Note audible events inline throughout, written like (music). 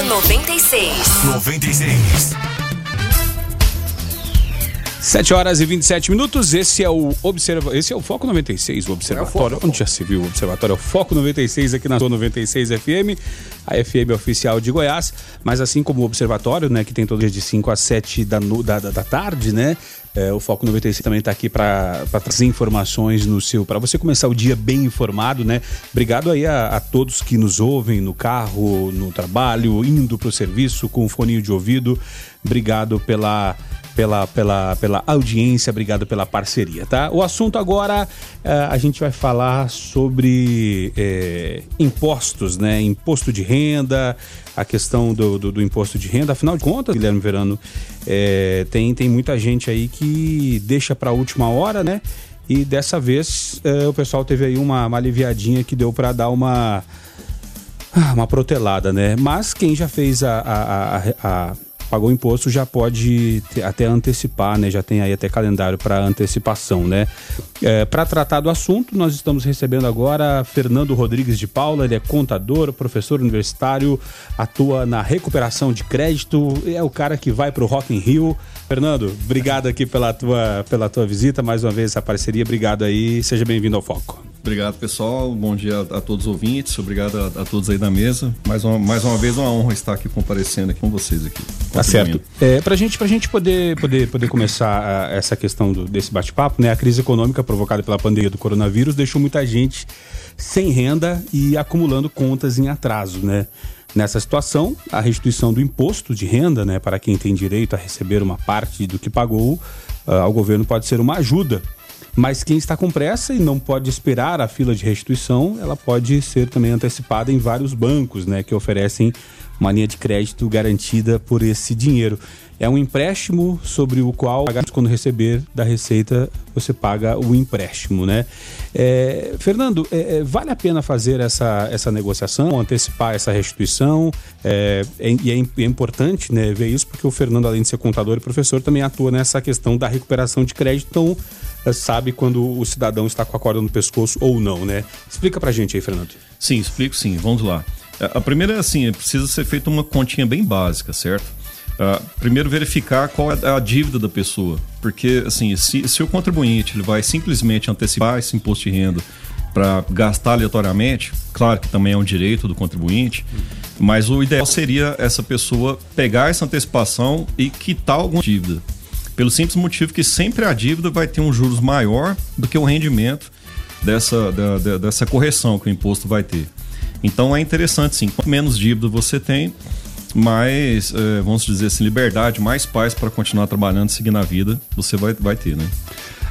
Foco 96. 96. 7 horas e 27 minutos. Esse é o Observa... Esse é o Foco 96, o Observatório. É o Onde já se viu o Observatório? É o Foco 96 aqui na Zona 96 FM, a FM oficial de Goiás. Mas assim como o Observatório, né, que tem todo dia de 5 a 7 da, da, da tarde, né? É, o Foco 96 também está aqui para trazer informações no seu, para você começar o dia bem informado, né? Obrigado aí a, a todos que nos ouvem no carro, no trabalho, indo para o serviço com o foninho de ouvido. Obrigado pela pela, pela, pela audiência, obrigado pela parceria, tá? O assunto agora, uh, a gente vai falar sobre é, impostos, né? Imposto de renda, a questão do, do, do, imposto de renda. Afinal de contas, Guilherme Verano, é, tem, tem muita gente aí que deixa para a última hora, né? E dessa vez é, o pessoal teve aí uma, uma aliviadinha que deu para dar uma, uma protelada, né? Mas quem já fez a, a, a, a pagou imposto já pode até antecipar, né? Já tem aí até calendário para antecipação, né? É, para tratar do assunto, nós estamos recebendo agora Fernando Rodrigues de Paula, ele é contador, professor universitário, atua na recuperação de crédito, é o cara que vai para o Rock in Rio. Fernando, obrigado aqui pela tua, pela tua visita, mais uma vez essa parceria, obrigado aí, seja bem-vindo ao Foco. Obrigado, pessoal. Bom dia a, a todos os ouvintes. Obrigado a, a, todos aí da mesa. Mais uma, mais uma vez, uma honra estar aqui comparecendo aqui com vocês aqui. Tá certo. É, pra gente, pra gente poder, poder, poder começar a, essa questão do, desse bate-papo, né? A crise econômica provocada pela pandemia do coronavírus deixou muita gente sem renda e acumulando contas em atraso, né? Nessa situação, a restituição do imposto de renda, né, para quem tem direito a receber uma parte do que pagou uh, ao governo pode ser uma ajuda mas quem está com pressa e não pode esperar a fila de restituição, ela pode ser também antecipada em vários bancos, né, que oferecem uma linha de crédito garantida por esse dinheiro. É um empréstimo sobre o qual, quando receber da Receita, você paga o empréstimo, né? É, Fernando, é, é, vale a pena fazer essa, essa negociação, antecipar essa restituição? É, é e é, é, importante né, ver isso, porque o Fernando, além de ser contador e professor, também atua nessa questão da recuperação de crédito, então sabe quando o cidadão está com a corda no pescoço ou não, né? Explica pra gente aí, Fernando. Sim, explico sim, vamos lá. A primeira é assim, precisa ser feita uma continha bem básica, certo? Uh, primeiro verificar qual é a dívida da pessoa, porque assim, se, se o contribuinte ele vai simplesmente antecipar esse imposto de renda para gastar aleatoriamente, claro que também é um direito do contribuinte, mas o ideal seria essa pessoa pegar essa antecipação e quitar alguma dívida. Pelo simples motivo que sempre a dívida vai ter um juros maior do que o rendimento dessa, da, da, dessa correção que o imposto vai ter. Então é interessante sim, quanto menos dívida você tem, mais, é, vamos dizer assim, liberdade, mais paz para continuar trabalhando, seguir na vida, você vai, vai ter, né?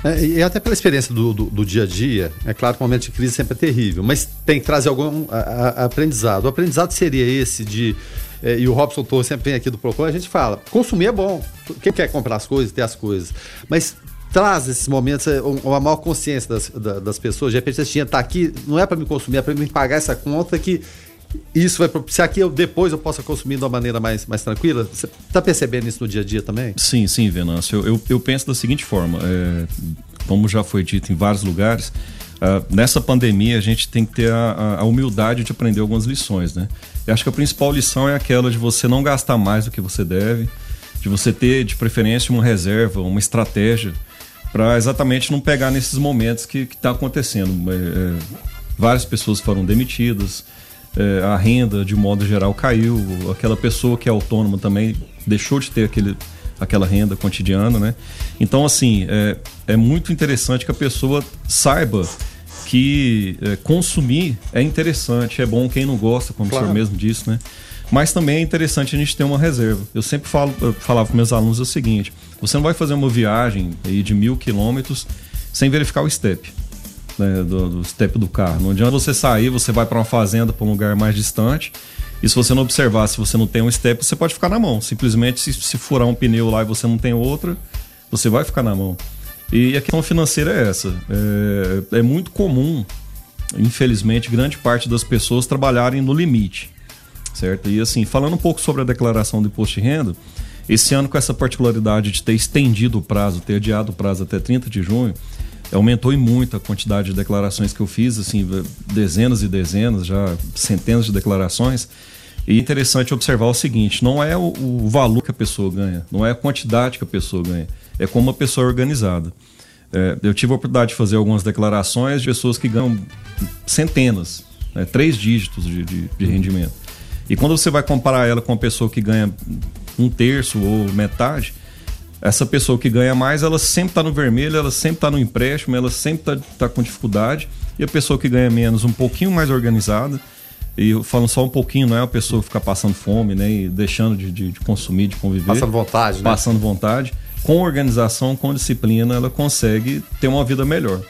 É, e até pela experiência do, do, do, dia a dia, é claro que o momento de crise sempre é terrível, mas tem que trazer algum a, a, aprendizado. O aprendizado seria esse de. É, e o Robson Torres sempre vem aqui do Procon, a gente fala: consumir é bom. Quem quer comprar as coisas, ter as coisas. Mas traz esses momentos, é, uma maior consciência das, das pessoas. De repente, esse dinheiro está aqui, não é para me consumir, é para me pagar essa conta que isso vai propiciar que eu depois eu possa consumir de uma maneira mais, mais tranquila? Você está percebendo isso no dia a dia também? Sim, sim, Venâncio. Eu, eu, eu penso da seguinte forma: é, como já foi dito em vários lugares, uh, nessa pandemia a gente tem que ter a, a, humildade de aprender algumas lições, né? Eu acho que a principal lição é aquela de você não gastar mais do que você deve, de você ter de preferência uma reserva, uma estratégia para exatamente não pegar nesses momentos que está acontecendo. É, é, várias pessoas foram demitidas é, a renda de modo geral caiu, aquela pessoa que é autônoma também deixou de ter aquele, aquela renda cotidiana, né? Então, assim, é, é muito interessante que a pessoa saiba que é, consumir é interessante, é bom quem não gosta, como claro. o senhor mesmo disse, né? Mas também é interessante a gente ter uma reserva. Eu sempre falo, eu falava para meus alunos o seguinte: você não vai fazer uma viagem aí de mil quilômetros sem verificar o step né, do, do step do carro. Não adianta você sair, você vai para uma fazenda, para um lugar mais distante, e se você não observar, se você não tem um step, você pode ficar na mão. Simplesmente, se, se furar um pneu lá e você não tem outra, você vai ficar na mão. E a questão financeira é essa. É, é muito comum, infelizmente, grande parte das pessoas trabalharem no limite. Certo? E assim, falando um pouco sobre a declaração do imposto de renda, esse ano com essa particularidade de ter estendido o prazo, ter adiado o prazo até 30 de junho, aumentou e muito a quantidade de declarações que eu fiz, assim, dezenas e dezenas, já centenas de declarações. E interessante observar o seguinte: não é o, o, valor que a pessoa ganha, não é a quantidade que a pessoa ganha, é como a pessoa é organizada. É, eu tive a oportunidade de fazer algumas declarações de pessoas que ganham centenas, né, três dígitos de, de, de rendimento. E quando você vai comparar ela com uma pessoa que ganha um terço ou metade, essa pessoa que ganha mais, ela sempre está no vermelho, ela sempre está no empréstimo, ela sempre está tá com dificuldade. E a pessoa que ganha menos, um pouquinho mais organizada, e falando só um pouquinho, não é a pessoa ficar passando fome, né? E deixando de, de, de consumir, de conviver. Passando vontade, né? Passando vontade. Com organização, com disciplina, ela consegue ter uma vida melhor.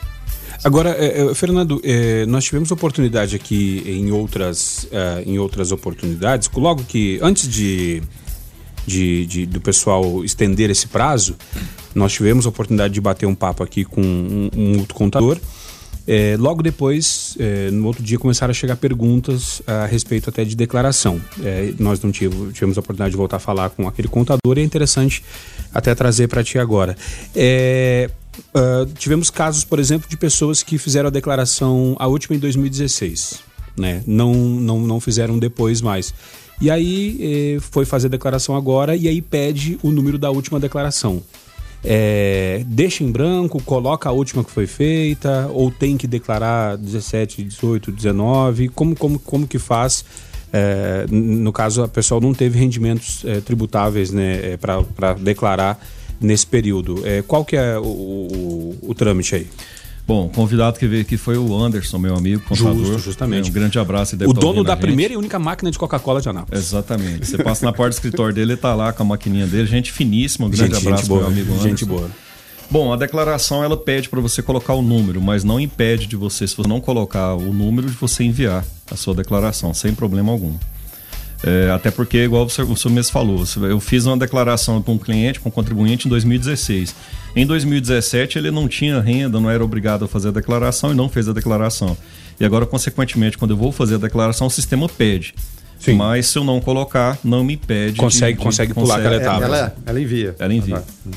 Agora, é, Fernando, é, nós tivemos oportunidade aqui em outras, é, em outras oportunidades, logo que antes de de, de, do pessoal estender esse prazo, nós tivemos a oportunidade de bater um papo aqui com um, um outro contador. É, logo depois, é, no outro dia, começaram a chegar perguntas a respeito até de declaração. É, nós não tivemos, tivemos a oportunidade de voltar a falar com aquele contador e é interessante até trazer para ti agora. Uh, tivemos casos, por exemplo, de pessoas que fizeram a declaração, a última em 2016, né? não, não, não fizeram depois mais. E aí eh, foi fazer a declaração agora e aí pede o número da última declaração. É, deixa em branco, coloca a última que foi feita, ou tem que declarar 17, 18, 19? Como, como, como que faz? É, no caso, a pessoa não teve rendimentos é, tributáveis né, é, para declarar nesse período. É, qual que é o, o, o trâmite aí? Bom, o convidado que veio aqui foi o Anderson, meu amigo, contador. Justo, justamente. Um grande abraço. o dono da primeira e única máquina de Coca-Cola de Anápolis. Exatamente. Você passa na porta do escritório dele, ele está lá com a maquininha dele. Gente finíssima, um grande gente, abraço, gente boa, meu amigo Anderson. Gente boa. Bom, a declaração ela pede para você colocar o número, mas não impede de você, se você não colocar o número, de você enviar a sua declaração, sem problema algum. É, até porque, igual o senhor, o senhor mesmo falou, eu fiz uma declaração para um cliente, para um contribuinte em 2016. Em 2017 ele não tinha renda, não era obrigado a fazer a declaração e não fez a declaração. E agora, consequentemente, quando eu vou fazer a declaração, o sistema pede. Sim. Mas se eu não colocar, não me impede. Consegue, de, consegue pular consegue, aquela etapa. Ela, ela envia. Ela envia. Ah,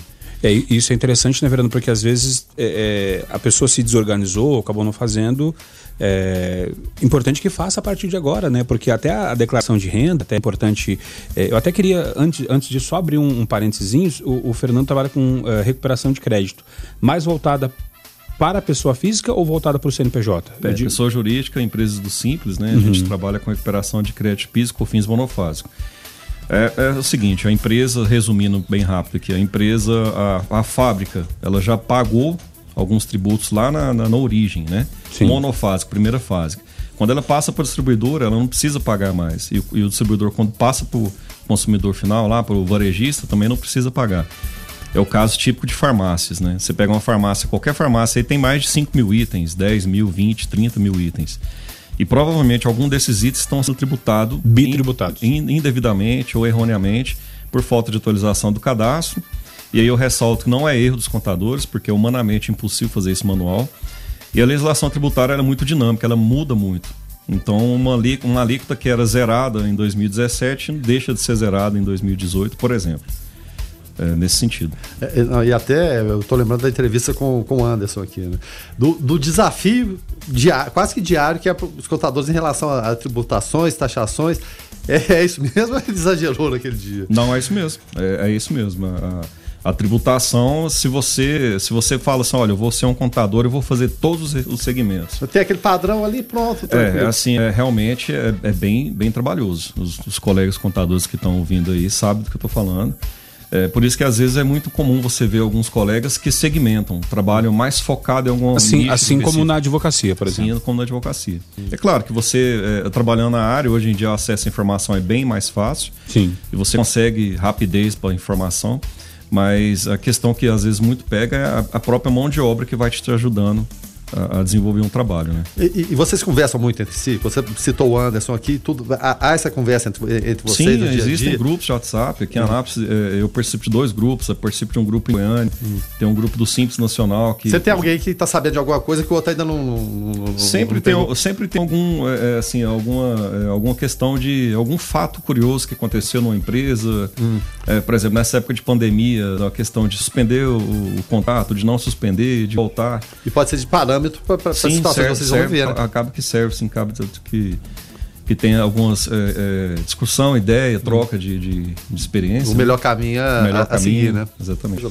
é, isso é interessante, né, Verano? Porque às vezes é, é, a pessoa se desorganizou, acabou não fazendo. É importante que faça a partir de agora, né? Porque até a declaração de renda até é importante. É, eu até queria, antes, antes de só abrir um, um parênteses, o, o, Fernando trabalha com uh, recuperação de crédito, mais voltada para a pessoa física ou voltada para o CNPJ? É, de... Pessoa jurídica, empresas do Simples, né? A uhum. gente trabalha com recuperação de crédito físico com fins monofásicos. É, é, o seguinte, a empresa, resumindo bem rápido aqui, a empresa, a, a fábrica, ela já pagou alguns tributos lá na, na, na origem, né? Sim. Monofásico, primeira fase. Quando ela passa para o distribuidor, ela não precisa pagar mais. E, e o distribuidor, quando passa para o consumidor final, lá para o varejista, também não precisa pagar. É o caso típico de farmácias, né? Você pega uma farmácia, qualquer farmácia, aí tem mais de 5 mil itens, 10 mil, 20, 30 mil itens. E provavelmente algum desses itens estão sendo tributados bitributados indevidamente ou erroneamente por falta de atualização do cadastro. E aí eu ressalto que não é erro dos contadores, porque é humanamente impossível fazer isso manual. E a legislação tributária é muito dinâmica, ela muda muito. Então, uma, uma alíquota que era zerada em 2017 deixa de ser zerada em 2018, por exemplo é, nesse sentido. É, é e até eu estou lembrando da entrevista com, com o Anderson aqui, né? do, do desafio diário, quase que diário que é os contadores em relação a, a tributações, taxações. É, é, isso mesmo ou ele exagerou naquele dia? Não, é isso mesmo. É, é isso mesmo. A, a, tributação, se você se você fala assim, olha, eu vou ser um contador, eu vou fazer todos os segmentos. Tem aquele padrão ali, pronto. É, assim, é, realmente é, é, bem, bem trabalhoso. Os, os colegas contadores que estão ouvindo aí sabem do que eu estou falando. É, por isso que às vezes é muito comum você ver alguns colegas que segmentam, trabalham mais focado em algum Assim, assim como na advocacia, por exemplo. Assim como na advocacia. É claro que você, é, trabalhando na área, hoje em dia o acesso à informação é bem mais fácil. Sim. E você consegue rapidez para a informação. Mas a questão que às vezes muito pega é a, a própria mão de obra que vai te ajudando a, a desenvolver um trabalho. Né? E, e, vocês conversam muito entre si? Você citou o Anderson aqui, tudo, há, há essa conversa entre, entre vocês? Sim, existem grupos de WhatsApp. Aqui em Anápolis é, eu participo de dois grupos. Eu participo de um grupo em Goiânia, hum. tem um grupo do Simples Nacional. Que, Você tem alguém que está sabendo de alguma coisa que o outro ainda não. não sempre, não tem, sempre tem algum, é, é, assim, alguma, é, alguma questão de. algum fato curioso que aconteceu numa empresa. Hum. É, por exemplo, nessa época de pandemia, a questão de suspender o, o contato, de não suspender, de voltar. E pode ser de parâmetro parâmetro para serve, que vocês vão. Né? Acaba que serve, sim, acaba que, que tem algumas é, é, discussão, ideia, troca de, de, de experiência. O melhor caminho é o melhor a, caminho, a seguir, né? Exatamente.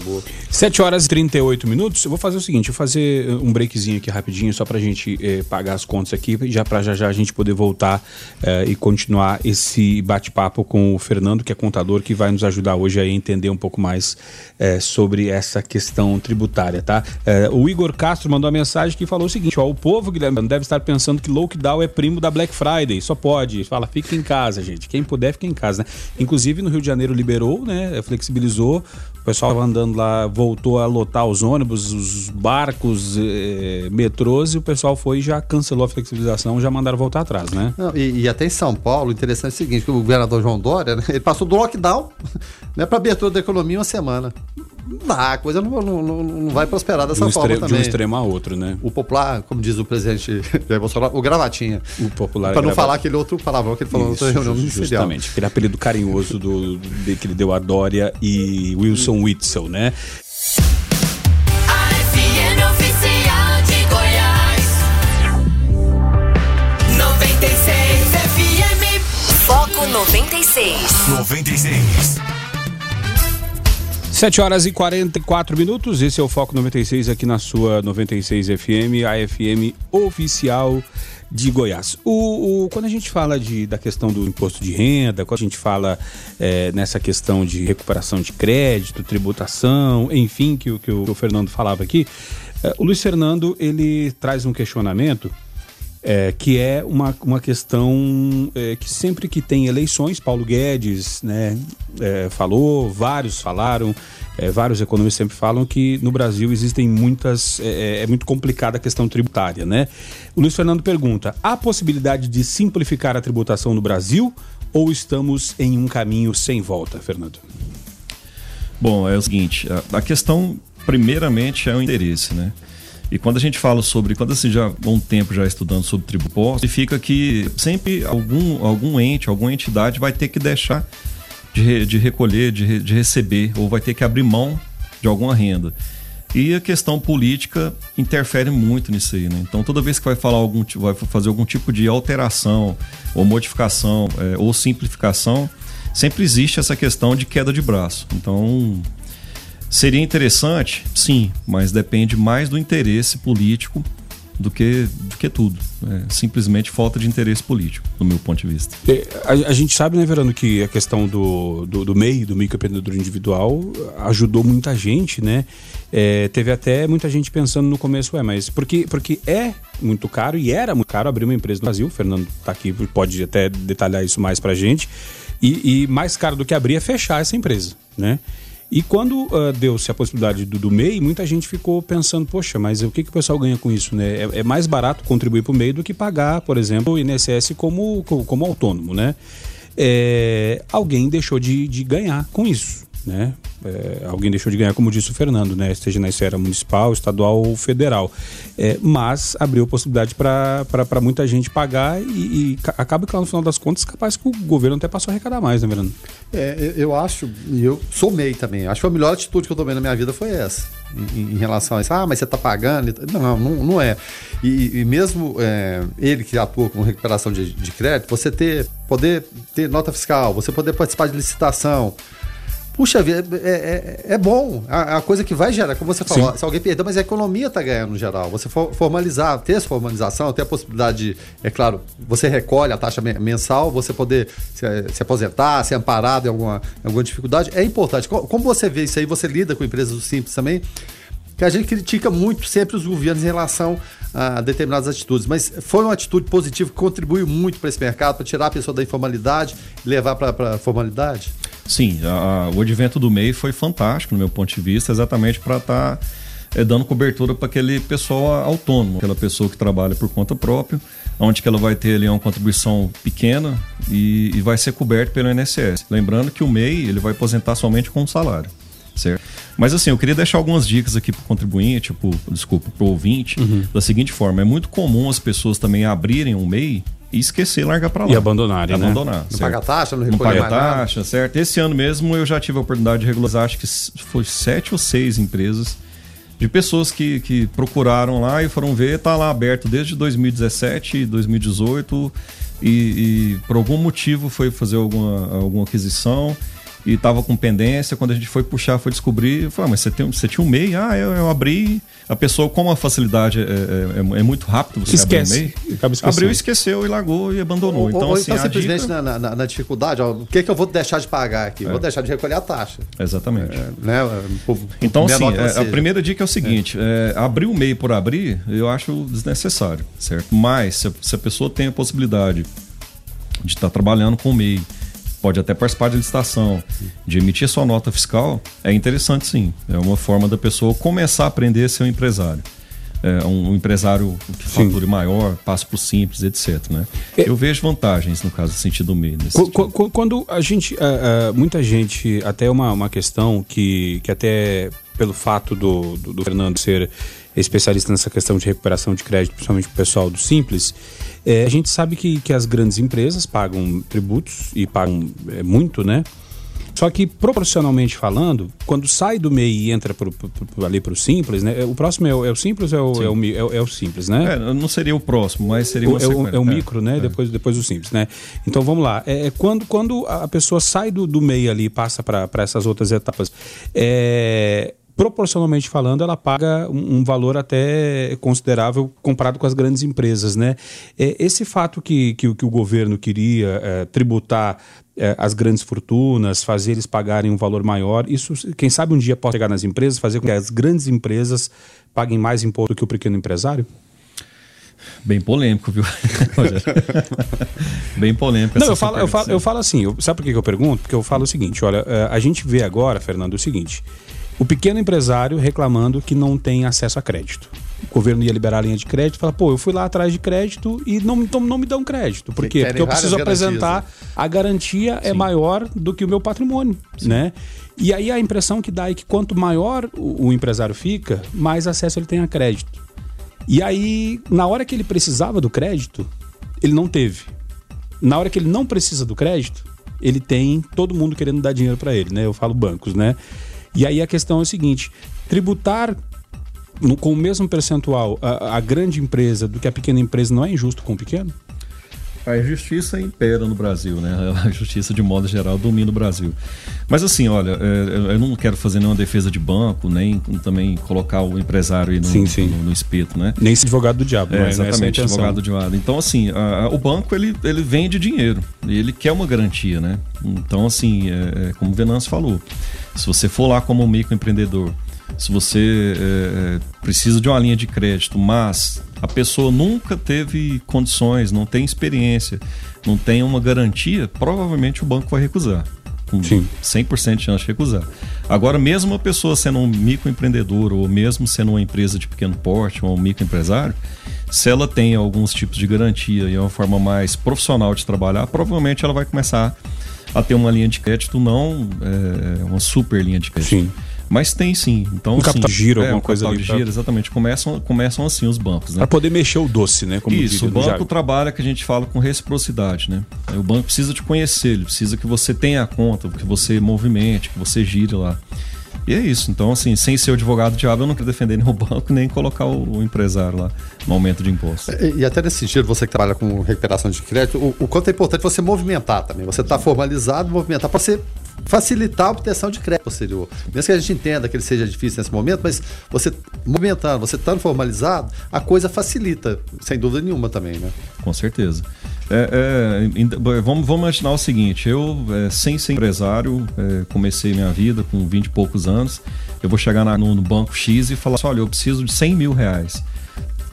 7 horas e 38 minutos. Eu vou fazer o seguinte, eu vou fazer um breakzinho aqui rapidinho, só pra gente eh, pagar as contas aqui, já pra já já a gente poder voltar eh, e continuar esse bate-papo com o Fernando, que é contador, que vai nos ajudar hoje a entender um pouco mais eh, sobre essa questão tributária, tá? Eh, o Igor Castro mandou uma mensagem que falou o seguinte, ó, o povo, Guilherme, deve estar pensando que lockdown é primo da Black Friday, só pode. Fala, fica em casa, gente. Quem puder, fica em casa, né? Inclusive, no Rio de Janeiro liberou, né? Flexibilizou. O pessoal andando lá, voltou a lotar os ônibus, os barcos, eh, metrôs, e o pessoal foi e já cancelou a flexibilização, já mandaram voltar atrás, né? Não, e, e até em São Paulo, interessante é o seguinte, o governador João Dória, né, ele passou do lockdown (laughs) né, para abertura da economia uma semana. Ah, a coisa não, não, não, não vai prosperar dessa De um, forma extre- de um também. extremo a outro, né? O popular, como diz o presidente (laughs) Jair Bolsonaro, o gravatinha. O popular. Para não falar aquele outro palavrão que ele falou Isso, na reunião ministerial. justamente. Aquele apelido carinhoso do, de- que ele deu a Dória e Wilson Witzel, né? A FM oficial de Goiás. 96 FM. Foco 96. 96. 7 horas e 44 minutos, esse é o Foco 96 aqui na sua 96 FM, a FM oficial de Goiás. O, o- quando a gente fala de, da questão do imposto de renda, quando a gente fala eh, nessa questão de recuperação de crédito, tributação, enfim, que, o- que o, que o Fernando falava aqui, eh, o Luiz Fernando ele traz um questionamento é, que é uma, uma questão é, que sempre que tem eleições, Paulo Guedes né, é, falou, vários falaram, é, vários economistas sempre falam que no Brasil existem muitas. É, é muito complicada a questão tributária. Né? O Luiz Fernando pergunta: há possibilidade de simplificar a tributação no Brasil ou estamos em um caminho sem volta, Fernando? Bom, é o seguinte, a, a questão primeiramente é o interesse, né? E quando a gente fala sobre, quando assim já há um tempo já estudando sobre tributo, significa que sempre algum, algum ente, alguma entidade vai ter que deixar de, de recolher, de, de receber, ou vai ter que abrir mão de alguma renda. E a questão política interfere muito nisso aí, né? Então toda vez que vai falar algum, vai fazer algum tipo de alteração, ou modificação, é, ou simplificação, sempre existe essa questão de queda de braço. Então Seria interessante, sim, mas depende mais do interesse político do que, do que tudo. É simplesmente falta de interesse político, do meu ponto de vista. É, A, a gente sabe, né, Verano, que a questão do, do, do MEI, do microempreendedor individual, ajudou muita gente, né? É, teve até muita gente pensando no começo, é, mas porque, porque é muito caro e era muito caro abrir uma empresa no Brasil. O Fernando tá aqui, pode até detalhar isso mais pra gente. E, e mais caro do que abrir é fechar essa empresa, né? E quando ah, deu-se a possibilidade do, do MEI, muita gente ficou pensando, poxa, mas o que, que o pessoal ganha com isso, né? É, é mais barato contribuir para o MEI do que pagar, por exemplo, o INSS como, como, como autônomo, né? É, alguém deixou de, de ganhar com isso, né? É, alguém deixou de ganhar, como disse o Fernando, né? Esteja na esfera municipal, estadual ou federal. É, mas abriu possibilidade para muita gente pagar e, e ca- acaba que lá no final das contas, capaz que o governo até passou a arrecadar mais, né, Fernando? É, eu- acho, e eu sou MEI também, acho que a melhor atitude que eu tomei na minha vida foi essa. Em, em relação a isso, ah, mas você está pagando. Não, não, não é. E, e mesmo é, ele que atua com recuperação de, de crédito, você ter, poder ter nota fiscal, você poder participar de licitação. Puxa vida, é, é, é bom. A, a coisa que vai gerar, como você falou, Sim. se alguém perdeu, mas a economia está ganhando no geral. Você for- formalizar, ter essa formalização, ter a possibilidade, de, é claro, você recolhe a taxa men- mensal, você poder se, se aposentar, ser amparado em alguma, em alguma dificuldade, é importante. Co- Como você vê isso aí, você lida com empresas do simples também, que a gente critica muito sempre os governos em relação a determinadas atitudes, mas foi uma atitude positiva que contribuiu muito para esse mercado, para tirar a pessoa da informalidade e levar para a formalidade. Sim, a- a- o advento do MEI foi fantástico, no meu ponto de vista, exatamente para estar dando cobertura para aquele pessoal autônomo, aquela pessoa que trabalha por conta própria, onde que ela vai ter ali uma contribuição pequena e, e vai ser coberto pelo INSS. Lembrando que o MEI ele vai aposentar somente com salário, certo? Mas assim, eu queria deixar algumas dicas aqui para o contribuinte, tipo, desculpa, para o ouvinte, da seguinte forma: é muito comum as pessoas também abrirem um MEI e esquecer largar para lá. E abandonarem, né? Abandonar. Não certo? paga taxa, não Não recolhe paga mais nada. taxa, certo? Esse ano mesmo eu já tive a oportunidade de regularizar, acho que foi sete ou seis empresas de pessoas que, que procuraram lá e foram ver, tá lá aberto desde 2017, 2018, e, e por algum motivo foi fazer alguma, alguma aquisição e estava com pendência. Quando a gente foi puxar, foi descobrir, eu falei, ah, mas você, tem, você tinha um MEI? Ah, eu, eu abri. A pessoa, como a facilidade é, é, é muito rápido, você Esquece. abrir o MEI, abriu, esqueceu e largou e abandonou. Ou, então, ou assim, então a simplesmente dica- na, na- na dificuldade, ó, o que, que eu vou deixar de pagar aqui? Vou deixar de recolher a taxa. Exatamente. Né? Por- por Então, assim, é, a primeira dica é o seguinte: é, abrir o MEI por abrir, eu acho desnecessário, certo? Mas, se a, se a pessoa tem a possibilidade de estar trabalhando com o MEI, pode até participar de licitação, de emitir sua nota fiscal, é interessante sim. É uma forma da pessoa começar a aprender a ser um empresário. É, um, empresário que fature maior, passe para o simples, etc. Né? É- Eu vejo vantagens, no caso, do sentido do MEI. Nesse Qu- sentido. qu- Quando a gente. ah, ah, muita gente, até uma, uma questão que, que até pelo fato do, do, do Fernando ser especialista nessa questão de recuperação de crédito, principalmente o pessoal do Simples, eh, a gente sabe que, que as grandes empresas pagam tributos e pagam eh, muito, né? Só que proporcionalmente falando, quando sai do MEI e entra pro, pro- pro- ali para o Simples, né? O próximo é o, é o Simples ou é o, é o, Mi- é o- é o Simples, né? É, não seria o próximo, mas seria O- é, o, é o micro, né? Depois, depois o simples, né? Então vamos lá. É, é quando, quando a pessoa sai do, do meio ali e passa para essas outras etapas, é, proporcionalmente falando, ela paga um, um valor até considerável comparado com as grandes empresas, né? É, esse fato que, que, o- que o governo queria é, tributar é, as grandes fortunas, fazer eles pagarem um valor maior, isso, quem sabe um dia pode chegar nas empresas, fazer com que as grandes empresas paguem mais imposto que o pequeno empresário? Bem polêmico, viu? (laughs) Bem polêmico. Não, eu falo, eu falo, eu falo assim, eu- sabe por que que eu pergunto? Porque eu falo o seguinte, olha, eh, a gente vê agora, Fernando, o seguinte, o pequeno empresário reclamando que não tem acesso a crédito. O governo ia liberar a linha de crédito, fala, pô, eu fui lá atrás de crédito e não, então não me dão crédito. Por quê? Porque eu preciso garantias, apresentar, né? a garantia é maior do que o meu patrimônio, né? E aí a impressão que dá é que quanto maior o, o empresário fica, mais acesso ele tem a crédito. E aí, na hora que ele precisava do crédito, ele não teve. Na hora que ele não precisa do crédito, ele tem todo mundo querendo dar dinheiro para ele, né? Eu falo bancos, né? E aí a questão é o seguinte: tributar no- com o mesmo percentual a, a grande empresa do que a pequena empresa não é injusto com o pequeno? A justiça impera no Brasil, né? (laughs) A justiça, de modo geral, domina o Brasil. Mas assim, olha, é, eu não quero fazer nenhuma defesa de banco, nem também colocar o empresário aí no, Sim, sim. no- no espeto, né? Nem esse advogado do diabo, É, é? É exatamente, advogado de lado. Então, assim, a- a- o banco ele, ele vende dinheiro ele quer uma garantia, né? Então, assim, é, é, como o Venâncio falou, se você for lá como um microempreendedor, se você é, é, precisa de uma linha de crédito, mas a pessoa nunca teve condições, não tem experiência, não tem uma garantia, provavelmente o banco vai recusar. Com Sim. 100% de chance de recusar. Agora, mesmo uma pessoa sendo um microempreendedor ou mesmo sendo uma empresa de pequeno porte ou um microempresário, se ela tem alguns tipos de garantia e é uma forma mais profissional de trabalhar, provavelmente ela vai começar a ter uma linha de crédito, não é, uma super linha de crédito. Sim. Mas tem sim. Então, Um assim, capital de giro, é, alguma um coisa capital ali de pra- giro, exatamente. Começam, começam assim os bancos, né? Para poder mexer o doce, né? Como Isso, o banco trabalha que a gente fala com reciprocidade, né? O banco precisa te conhecer, ele precisa que você tenha a conta, que você movimente, que você gire lá. E é isso. Então, assim, sem ser o advogado diabo, eu não quero defender nem o (laughs) banco, nem colocar o, o empresário lá no aumento de imposto. E, e até nesse sentido, você que trabalha com recuperação de crédito, o, o quanto é importante você movimentar também. Você está formalizado, movimentar para você facilitar a obtenção de crédito posterior. Mesmo que a gente entenda que ele seja difícil nesse momento, mas você movimentando, você estando formalizado, a coisa facilita, sem dúvida nenhuma também, né? Com certeza. É, é, vamos, vamos imaginar o seguinte: eu, é, sem ser empresário, é, comecei minha vida com 20 e poucos anos. Eu vou chegar na- no, no banco X e falar assim: olha, eu preciso de 100 mil reais.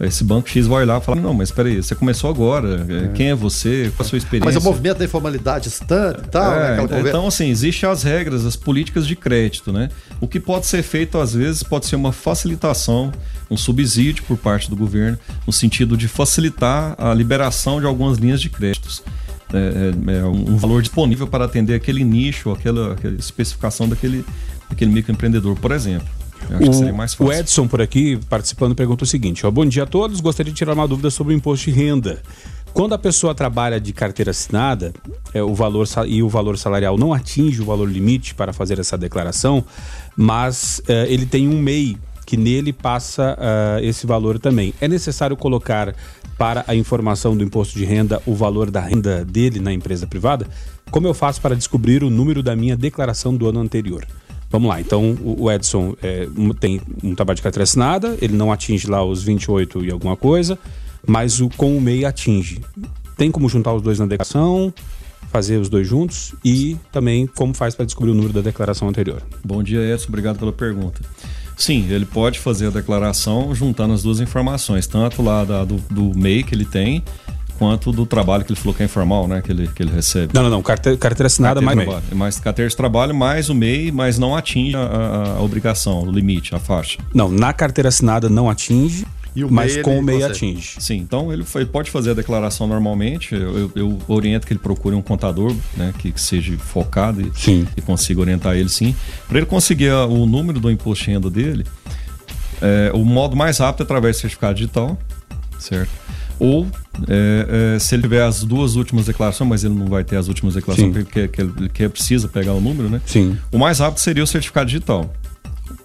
Esse banco X vai olhar e falar: não, mas peraí, você começou agora. é, Quem é você? Qual a sua experiência? Mas o movimento da informalidade distante e tal, né? É, conversa- então, assim, existem as regras, as políticas de crédito, né? O que pode ser feito, às vezes, pode ser uma facilitação, um subsídio por parte do governo, no sentido de facilitar a liberação de algumas linhas de créditos. É, é, é um valor disponível para atender aquele nicho, aquela, aquela especificação daquele, daquele microempreendedor, por exemplo. O, o Edson, por aqui, participando, pergunta o seguinte: ó, Bom dia a todos. Gostaria de tirar uma dúvida sobre o imposto de renda. Quando a pessoa trabalha de carteira assinada é, o valor, e o valor salarial não atinge o valor limite para fazer essa declaração, mas é, ele tem um MEI que nele passa ah, esse valor também. É necessário colocar para a informação do imposto de renda o valor da renda dele na empresa privada? Como eu faço para descobrir o número da minha declaração do ano anterior? Vamos lá, então o Edson é, tem um trabalho de carteira assinada, ele não atinge lá os 28 e alguma coisa, mas o com o MEI atinge. Tem como juntar os dois na declaração, fazer os dois juntos e também como faz para descobrir o número da declaração anterior. Bom dia, Edson. Obrigado pela pergunta. Sim, ele pode fazer a declaração juntando as duas informações, tanto lá da- do, do MEI que ele tem, quanto do trabalho que ele falou que é informal, né? Que ele, que ele recebe. Não, não, não, carteira, carteira assinada mais Carteira MEI. de trabalho. Mais carteira de trabalho, mais o MEI, mas não atinge a, a- obrigação, o limite, a faixa. Não, na carteira assinada não atinge, E o mas MEI, com o MEI consegue. atinge. Sim, então ele, foi- pode fazer a declaração normalmente. Eu, eu- eu oriento que ele procure um contador, né, que, que seja focado e, Sim. e consiga orientar ele sim. Para ele conseguir a- o número do imposto de renda dele, é, o modo mais rápido é através do certificado digital, certo? Ou é, é, se ele tiver as duas últimas declarações, mas ele não vai ter as últimas declarações Sim. porque que, ele que precisa pegar o número, né? Sim. O mais rápido seria o certificado digital.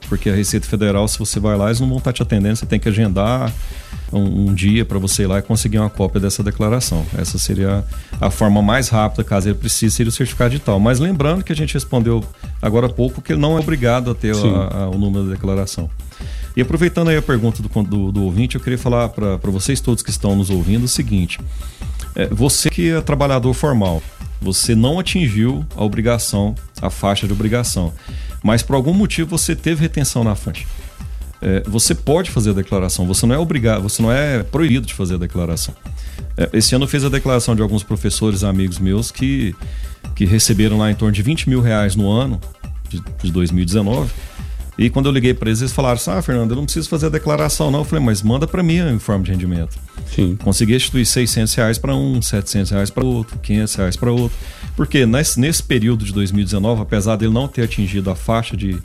Porque a Receita Federal, se você vai lá, eles não vão estar te atendendo, você tem que agendar um, um dia para você ir lá e conseguir uma cópia dessa declaração. Essa seria a forma mais rápida, caso ele precise, seria o certificado digital. Mas lembrando que a gente respondeu agora há pouco que ele não é obrigado a ter a- a- o número da declaração. E aproveitando aí a pergunta do, do, do ouvinte, eu queria falar para vocês todos que estão nos ouvindo o seguinte: é, você que é trabalhador formal, você não atingiu a obrigação, a faixa de obrigação, mas por algum motivo você teve retenção na fonte. É, você pode fazer a declaração, você não é obrigado, você não é proibido de fazer a declaração. É, esse ano eu fiz a declaração de alguns professores amigos meus que, que receberam lá em torno de 20 mil reais no ano de, de 2019. E quando eu liguei para eles, eles falaram assim: Ah, Fernando, eu não preciso fazer a declaração, não. Eu falei, mas manda para mim o informe de rendimento. Sim. Consegui instituir 600 reais para um, 700 reais para outro, 500 reais para outro. Porque nesse, nesse período de 2019, apesar dele não ter atingido a faixa de,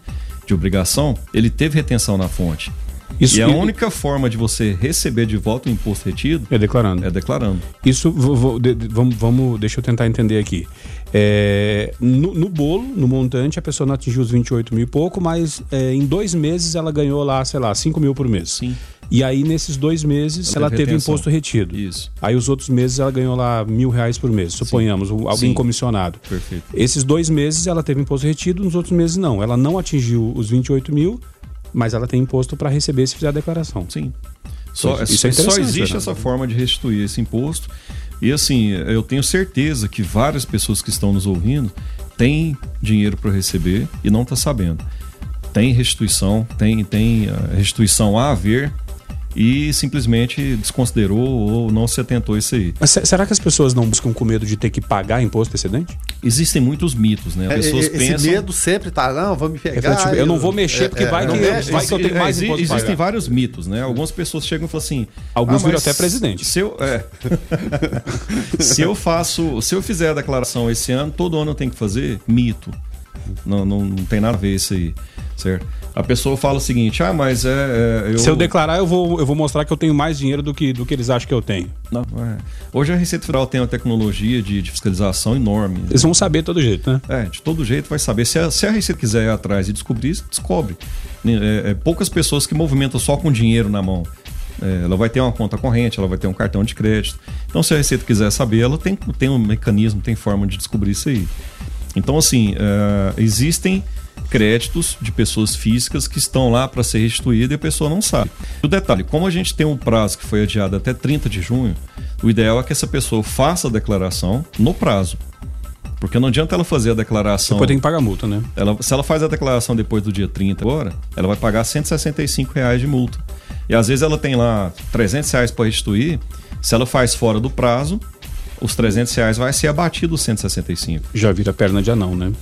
de obrigação, ele teve retenção na fonte. Isso e a única forma de você receber de volta o imposto retido É declarando. é declarando. Isso, vou- vou- de- de- vamos, vamos, deixa eu tentar entender aqui. É, no, no bolo, no montante, a pessoa não atingiu os 28 mil e pouco, mas é, em dois meses ela ganhou lá, sei lá, 5 mil por mês. Sim. E aí, nesses dois meses, Ela ela, teve retenção. imposto retido. Isso. Aí os outros meses ela ganhou lá mil reais por mês, suponhamos, um- alguém Sim. comissionado. Perfeito. Esses dois meses ela teve imposto retido, nos outros meses não. Ela não atingiu os 28 mil, mas ela tem imposto para receber se fizer a declaração. Sim. Só, Isso é só interessante, existe Fernando. essa forma de restituir esse imposto. E assim, eu tenho certeza que várias pessoas que estão nos ouvindo têm dinheiro para receber e não está sabendo. Tem restituição, tem, tem ah, restituição a haver e simplesmente desconsiderou ou não se atentou a isso aí. Mas se- será que as pessoas não buscam com medo de ter que pagar imposto excedente? Existem muitos mitos, né? É, Pessoas esse pensam. medo sempre tá, não, vamos me pegar. É, tipo, eu não vou mexer porque vai não que- mexe, vai que eu tenho mais imposto Existem pagar. vários mitos, né? Algumas pessoas chegam e falam assim. Alguns viram mas até presidente." Se eu, é. (laughs) se eu faço, se eu fizer a declaração esse ano, todo ano eu tenho que fazer mito. Não, não, não tem nada a ver isso aí, certo? A pessoa fala o seguinte: ah, mas é, é, eu. Se eu declarar, eu vou, eu vou mostrar que eu tenho mais dinheiro do que, do que eles acham que eu tenho. Não, é. Hoje a Receita Federal tem uma tecnologia de, de fiscalização enorme. Eles vão saber de todo jeito, né? É, de todo jeito vai saber. Se a, se a Receita quiser ir atrás e descobrir, descobre. É, é, poucas pessoas que movimentam só com dinheiro na mão. É, ela vai ter uma conta corrente, ela vai ter um cartão de crédito. Então, se a Receita quiser saber, ela tem, tem um mecanismo, tem forma de descobrir isso aí. Então, assim, é, existem créditos de pessoas físicas que estão lá para ser restituído e a pessoa não sabe. O detalhe, como a gente tem um prazo que foi adiado até 30 de junho, o ideal é que essa pessoa faça a declaração no prazo. Porque não adianta ela fazer a declaração. Depois tem que pagar multa, né? Ela, se ela faz a declaração depois do dia 30 agora, ela vai pagar 165 reais de multa. E às vezes ela tem lá 300 reais para restituir. Se ela faz fora do prazo, os 300 reais vai ser abatido os 165. Já vira perna de anão, né?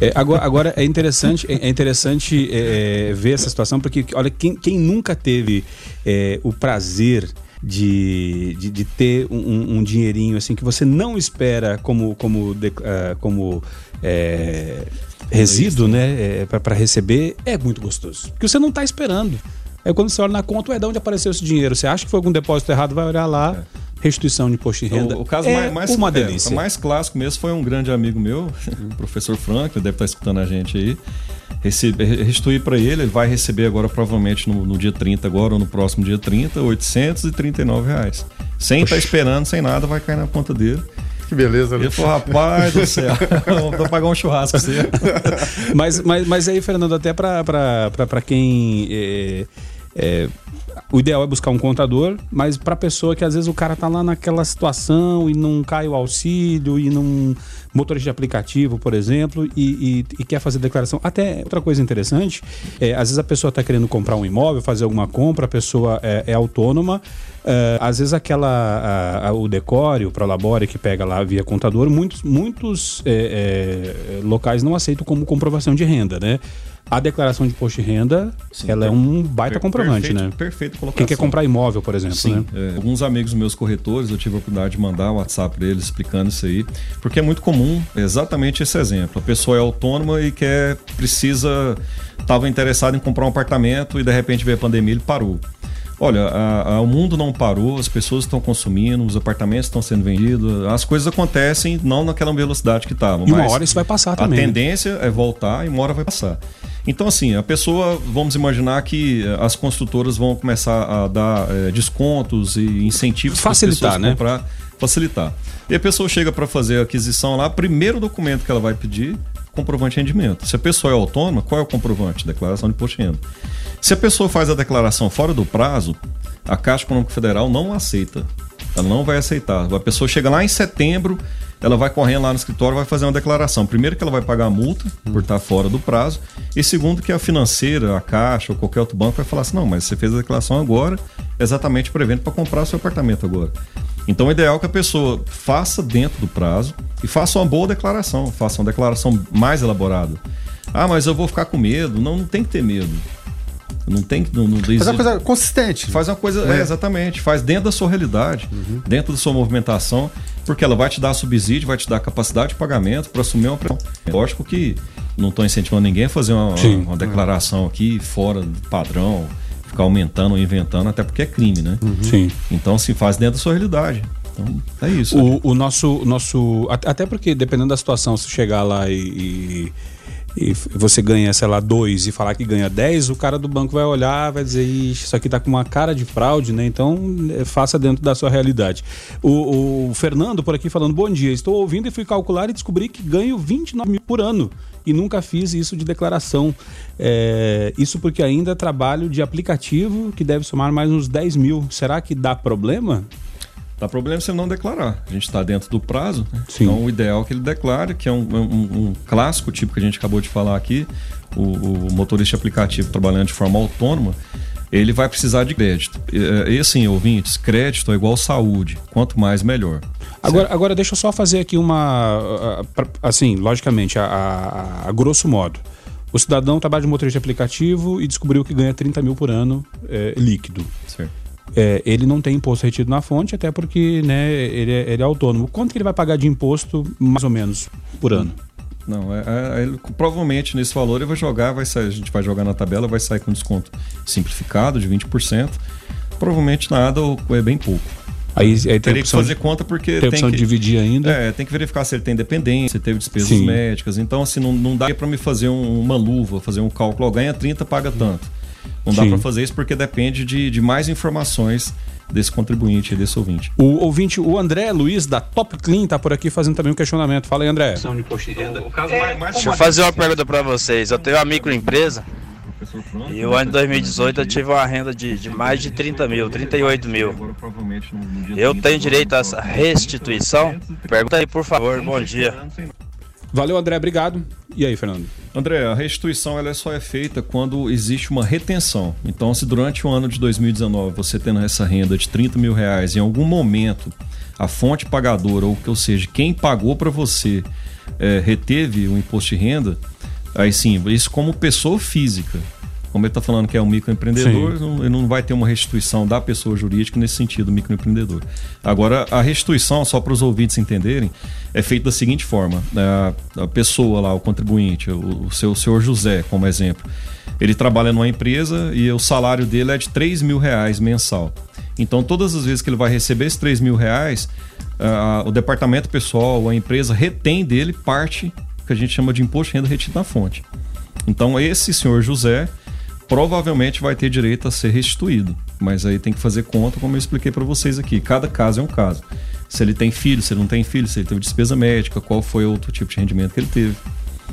É, agora, agora é interessante, é, é interessante é, ver essa situação, porque olha, quem, quem nunca teve é, o prazer de, de, de ter um- um, dinheirinho assim que você não espera como, como, de- ah, como é, resíduo, né? para receber, é muito gostoso. Porque você não está esperando. Aí quando você olha na conta, ué, de onde apareceu esse dinheiro? Você acha que foi algum depósito errado, vai olhar lá, restituição de imposto de renda O, o caso é mais, mais, uma é, delícia. o mais clássico mesmo foi um grande amigo meu, o professor Frank, deve estar escutando a gente aí. Recebe, restituir para ele, ele vai receber agora, provavelmente no, no dia 30, agora ou no próximo dia 30, 839 reais. Sem estar esperando, sem nada, vai cair na conta dele. Que beleza, né? Ele falou, rapaz do céu, (laughs) vou pagar um churrasco você. (laughs) mas, mas, mas aí, Fernando, até para quem. é, é, o ideal é buscar um contador, mas para pessoa que às vezes o cara tá lá naquela situação e não cai o auxílio e não motorista de aplicativo, por exemplo, e, e- e quer fazer declaração. Até outra coisa interessante, é, às vezes a pessoa está querendo comprar um imóvel, fazer alguma compra, a pessoa é, é autônoma, é, às vezes aquela a- a- o decore, o Prolabore que pega lá via contador, muitos, muitos é, é, locais não aceitam como comprovação de renda, né? A declaração de imposto de renda, ela é um baita comprovante, perfeito, né? Perfeito colocação. Quem quer comprar imóvel, por exemplo, Sim, né? é, alguns amigos meus corretores, eu tive a oportunidade de mandar o WhatsApp para eles explicando isso aí, porque é muito comum, exatamente esse exemplo. A pessoa é autônoma e quer, precisa, estava interessado em comprar um apartamento e de repente veio a pandemia e ele parou. Olha, a- a- o mundo não parou, as pessoas estão consumindo, os apartamentos estão sendo vendidos, as coisas acontecem não naquela velocidade que estavam. E uma hora isso vai passar A também. né? tendência é voltar e uma hora vai passar. Então, assim, a pessoa, vamos imaginar que eh, as construtoras vão começar a dar eh, descontos e incentivos para as Facilitar, pessoas né? comprar, facilitar. E a pessoa chega para fazer a aquisição lá, primeiro documento que ela vai pedir, comprovante de rendimento. Se a pessoa é autônoma, qual é o comprovante? Declaração de imposto de renda. Se a pessoa faz a declaração fora do prazo, a Caixa Econômica Federal não aceita. Ela não vai aceitar. A pessoa chega lá em setembro, ela vai correndo lá no escritório, vai fazer uma declaração. Primeiro que ela vai pagar a multa por estar fora do prazo, e segundo que a financeira, a Caixa ou qualquer outro banco vai falar assim: "Não, mas você fez a declaração agora, exatamente prevendo para comprar seu apartamento agora". Então, o ideal é que a pessoa faça dentro do prazo e faça uma boa declaração, faça uma declaração mais elaborada. Ah, mas eu vou ficar com medo. Não, não tem que ter medo. Não tem que. Não, não Mas é uma coisa consistente. Faz uma coisa, Né? é, exatamente, faz dentro da sua realidade, Uhum. dentro da sua movimentação, porque ela vai te dar subsídio, vai te dar capacidade de pagamento para assumir uma pressão. Lógico que não estou incentivando ninguém a fazer uma, uma declaração aqui fora do padrão, ficar aumentando ou inventando, até porque é crime, né? Sim. Então, se faz dentro da sua realidade. Então, é isso. O, o nosso, nosso. at- Até porque, dependendo da situação, se chegar lá e, e, e você ganha, sei lá, dois e falar que ganha 10, o cara do banco vai olhar, vai dizer, Ixi, isso aqui tá com uma cara de fraude, né? Então, eh, faça dentro da sua realidade. O, o Fernando por aqui falando, bom dia, estou ouvindo e fui calcular e descobri que ganho 29 mil por ano. E nunca fiz isso de declaração. É, isso porque ainda trabalho de aplicativo que deve somar mais uns 10 mil. Será que dá problema? Dá problema você não declarar. A gente está dentro do prazo, né? Então o ideal é que ele declare, que é um, um- um clássico tipo que a gente acabou de falar aqui, o, o motorista aplicativo trabalhando de forma autônoma, ele vai precisar de crédito. E, e assim, ouvintes, crédito é igual saúde. Quanto mais, melhor. Agora, agora deixa eu só fazer aqui uma. Assim, logicamente, a, a- a grosso modo. O cidadão trabalha de motorista de aplicativo e descobriu que ganha 30 mil por ano é, líquido. Certo. É, ele não tem imposto retido na fonte, até porque né, ele, é, ele é autônomo. Quanto que ele vai pagar de imposto, mais ou menos, por ano? Não, é, é- ele- provavelmente nesse valor ele vai jogar, vai sair, a gente vai jogar na tabela, vai sair com desconto simplificado de 20%. Provavelmente nada ou é bem pouco. Aí, aí Teria que fazer conta porque tem tem que... dividir ainda. É, tem que verificar se ele tem dependência, se teve despesas Sim. médicas. Então, assim, não, não dá para me fazer um- uma luva, fazer um cálculo. Ó, ganha 30, paga tanto. Não dá para fazer isso porque depende de, de mais informações desse contribuinte, desse ouvinte. O ouvinte, o André Luiz, da Top Clean, tá por aqui fazendo também um questionamento. Fala aí, André. Deixa eu fazer uma pergunta pra vocês. Eu tenho uma microempresa e o ano de 2018 eu tive uma renda de, de mais de 30 mil, 38 mil. Eu tenho direito a essa restituição? Pergunta aí, por favor. Bom dia. Valeu, André, obrigado. E aí, Fernando? André, a restituição ela só é feita quando existe uma retenção. Então, se durante o ano de 2019 você tendo essa renda de 30 mil reais, em algum momento a fonte pagadora, ou, ou seja, quem pagou para você, eh, reteve o imposto de renda, aí sim, isso como pessoa física. Como ele está falando que é um microempreendedor, Sim. ele não vai ter uma restituição da pessoa jurídica nesse sentido, microempreendedor. Agora, a restituição, só para os ouvintes entenderem, é feita da seguinte forma: a, a pessoa lá, o contribuinte, o, o seu senhor José, como exemplo, ele trabalha numa empresa e o salário dele é de 3 mil reais mensal. Então, todas as vezes que ele vai receber esses 3 mil reais, o departamento pessoal, a empresa retém dele parte que a gente chama de imposto de renda retido na fonte. Então, esse senhor José provavelmente vai ter direito a ser restituído, mas aí tem que fazer conta, como eu expliquei para vocês aqui. Cada caso é um caso. Se ele tem filho, se ele não tem filho, se ele teve despesa médica, qual foi outro tipo de rendimento que ele teve.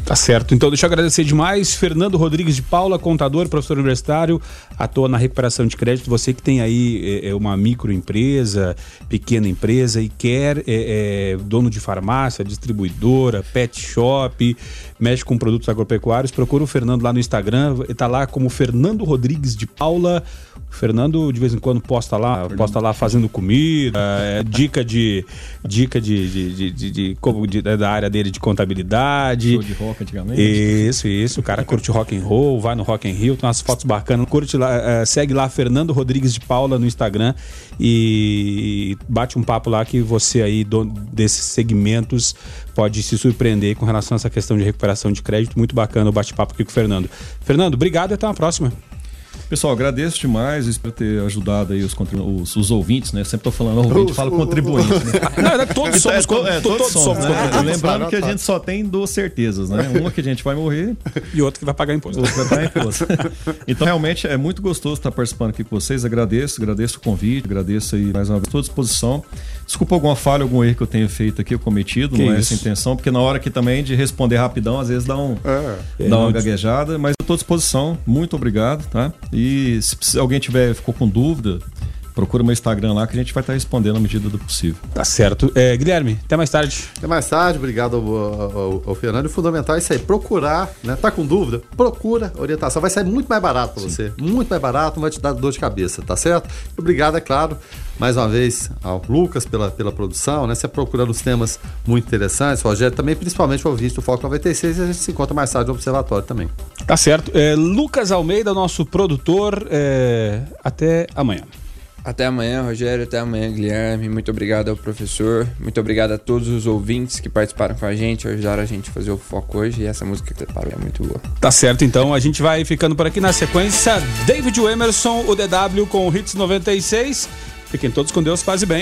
Tá certo. Então, deixa eu agradecer demais. Fernando Rodrigues de Paula, contador, professor universitário, atua na recuperação de crédito. Você que tem aí é, uma microempresa, pequena empresa e quer, é, é, dono de farmácia, distribuidora, pet shop, mexe com produtos agropecuários, procura o Fernando lá no Instagram. Está lá como Fernando Rodrigues de Paula. O Fernando de vez em quando posta lá, posta lá fazendo comida, é, dica de dica de, de, de, de, de da área dele de contabilidade. Show de rock antigamente. Isso, isso. O cara curte rock and roll, vai no Rock and Rio, tem umas fotos bacanas. Curte lá, é, segue lá Fernando Rodrigues de Paula no Instagram e bate um papo lá que você aí desses segmentos pode se surpreender com relação a essa questão de recuperação de crédito. Muito bacana o bate-papo aqui com o Fernando. Fernando, obrigado e até uma próxima. Pessoal, agradeço demais, espero ter ajudado aí os, os, os ouvintes, né? Sempre tô falando ouvinte, falo contribuinte, né? (laughs) Não, todos somos, então, é, todos, todos somos, né? né? Lembrando que a gente só tem duas certezas, né? Uma que a gente vai morrer (laughs) e outra que vai pagar imposto. Outra vai pagar imposto. (laughs) então, realmente, é muito gostoso estar participando aqui com vocês. Agradeço, agradeço o convite, agradeço aí mais uma vez. Estou à disposição. Desculpa alguma falha, algum erro que eu tenha feito aqui, cometido, que não é essa a intenção, porque na hora aqui também de responder rapidão, às vezes dá, um, é. dá uma gaguejada, mas eu estou à disposição. Muito obrigado, tá? E se alguém tiver, ficou com dúvida, procura meu Instagram lá que a gente vai estar respondendo à medida do possível. Tá certo. É, Guilherme, até mais tarde. Até mais tarde, obrigado ao, ao, ao Fernando. O fundamental é isso aí, procurar, né? Tá com dúvida? Procura orientação. Vai sair muito mais barato para você. Muito mais barato, não vai te dar dor de cabeça, tá certo? Obrigado, é claro, mais uma vez ao Lucas pela, pela produção, né? Você procurando os temas muito interessantes, Rogério também, principalmente o ouvinte do Foco 96, e a gente se encontra mais tarde no Observatório também. Tá certo. É, Lucas Almeida, nosso produtor, é... até amanhã. Até amanhã, Rogério. Até amanhã, Guilherme. Muito obrigado ao professor. Muito obrigado a todos os ouvintes que participaram com a gente, ajudaram a gente a fazer o foco hoje. E essa música que preparou é muito boa. Tá certo, então. A gente vai ficando por aqui na sequência. David Emerson, o DW com o Hits 96. Fiquem todos com Deus, paz e bem.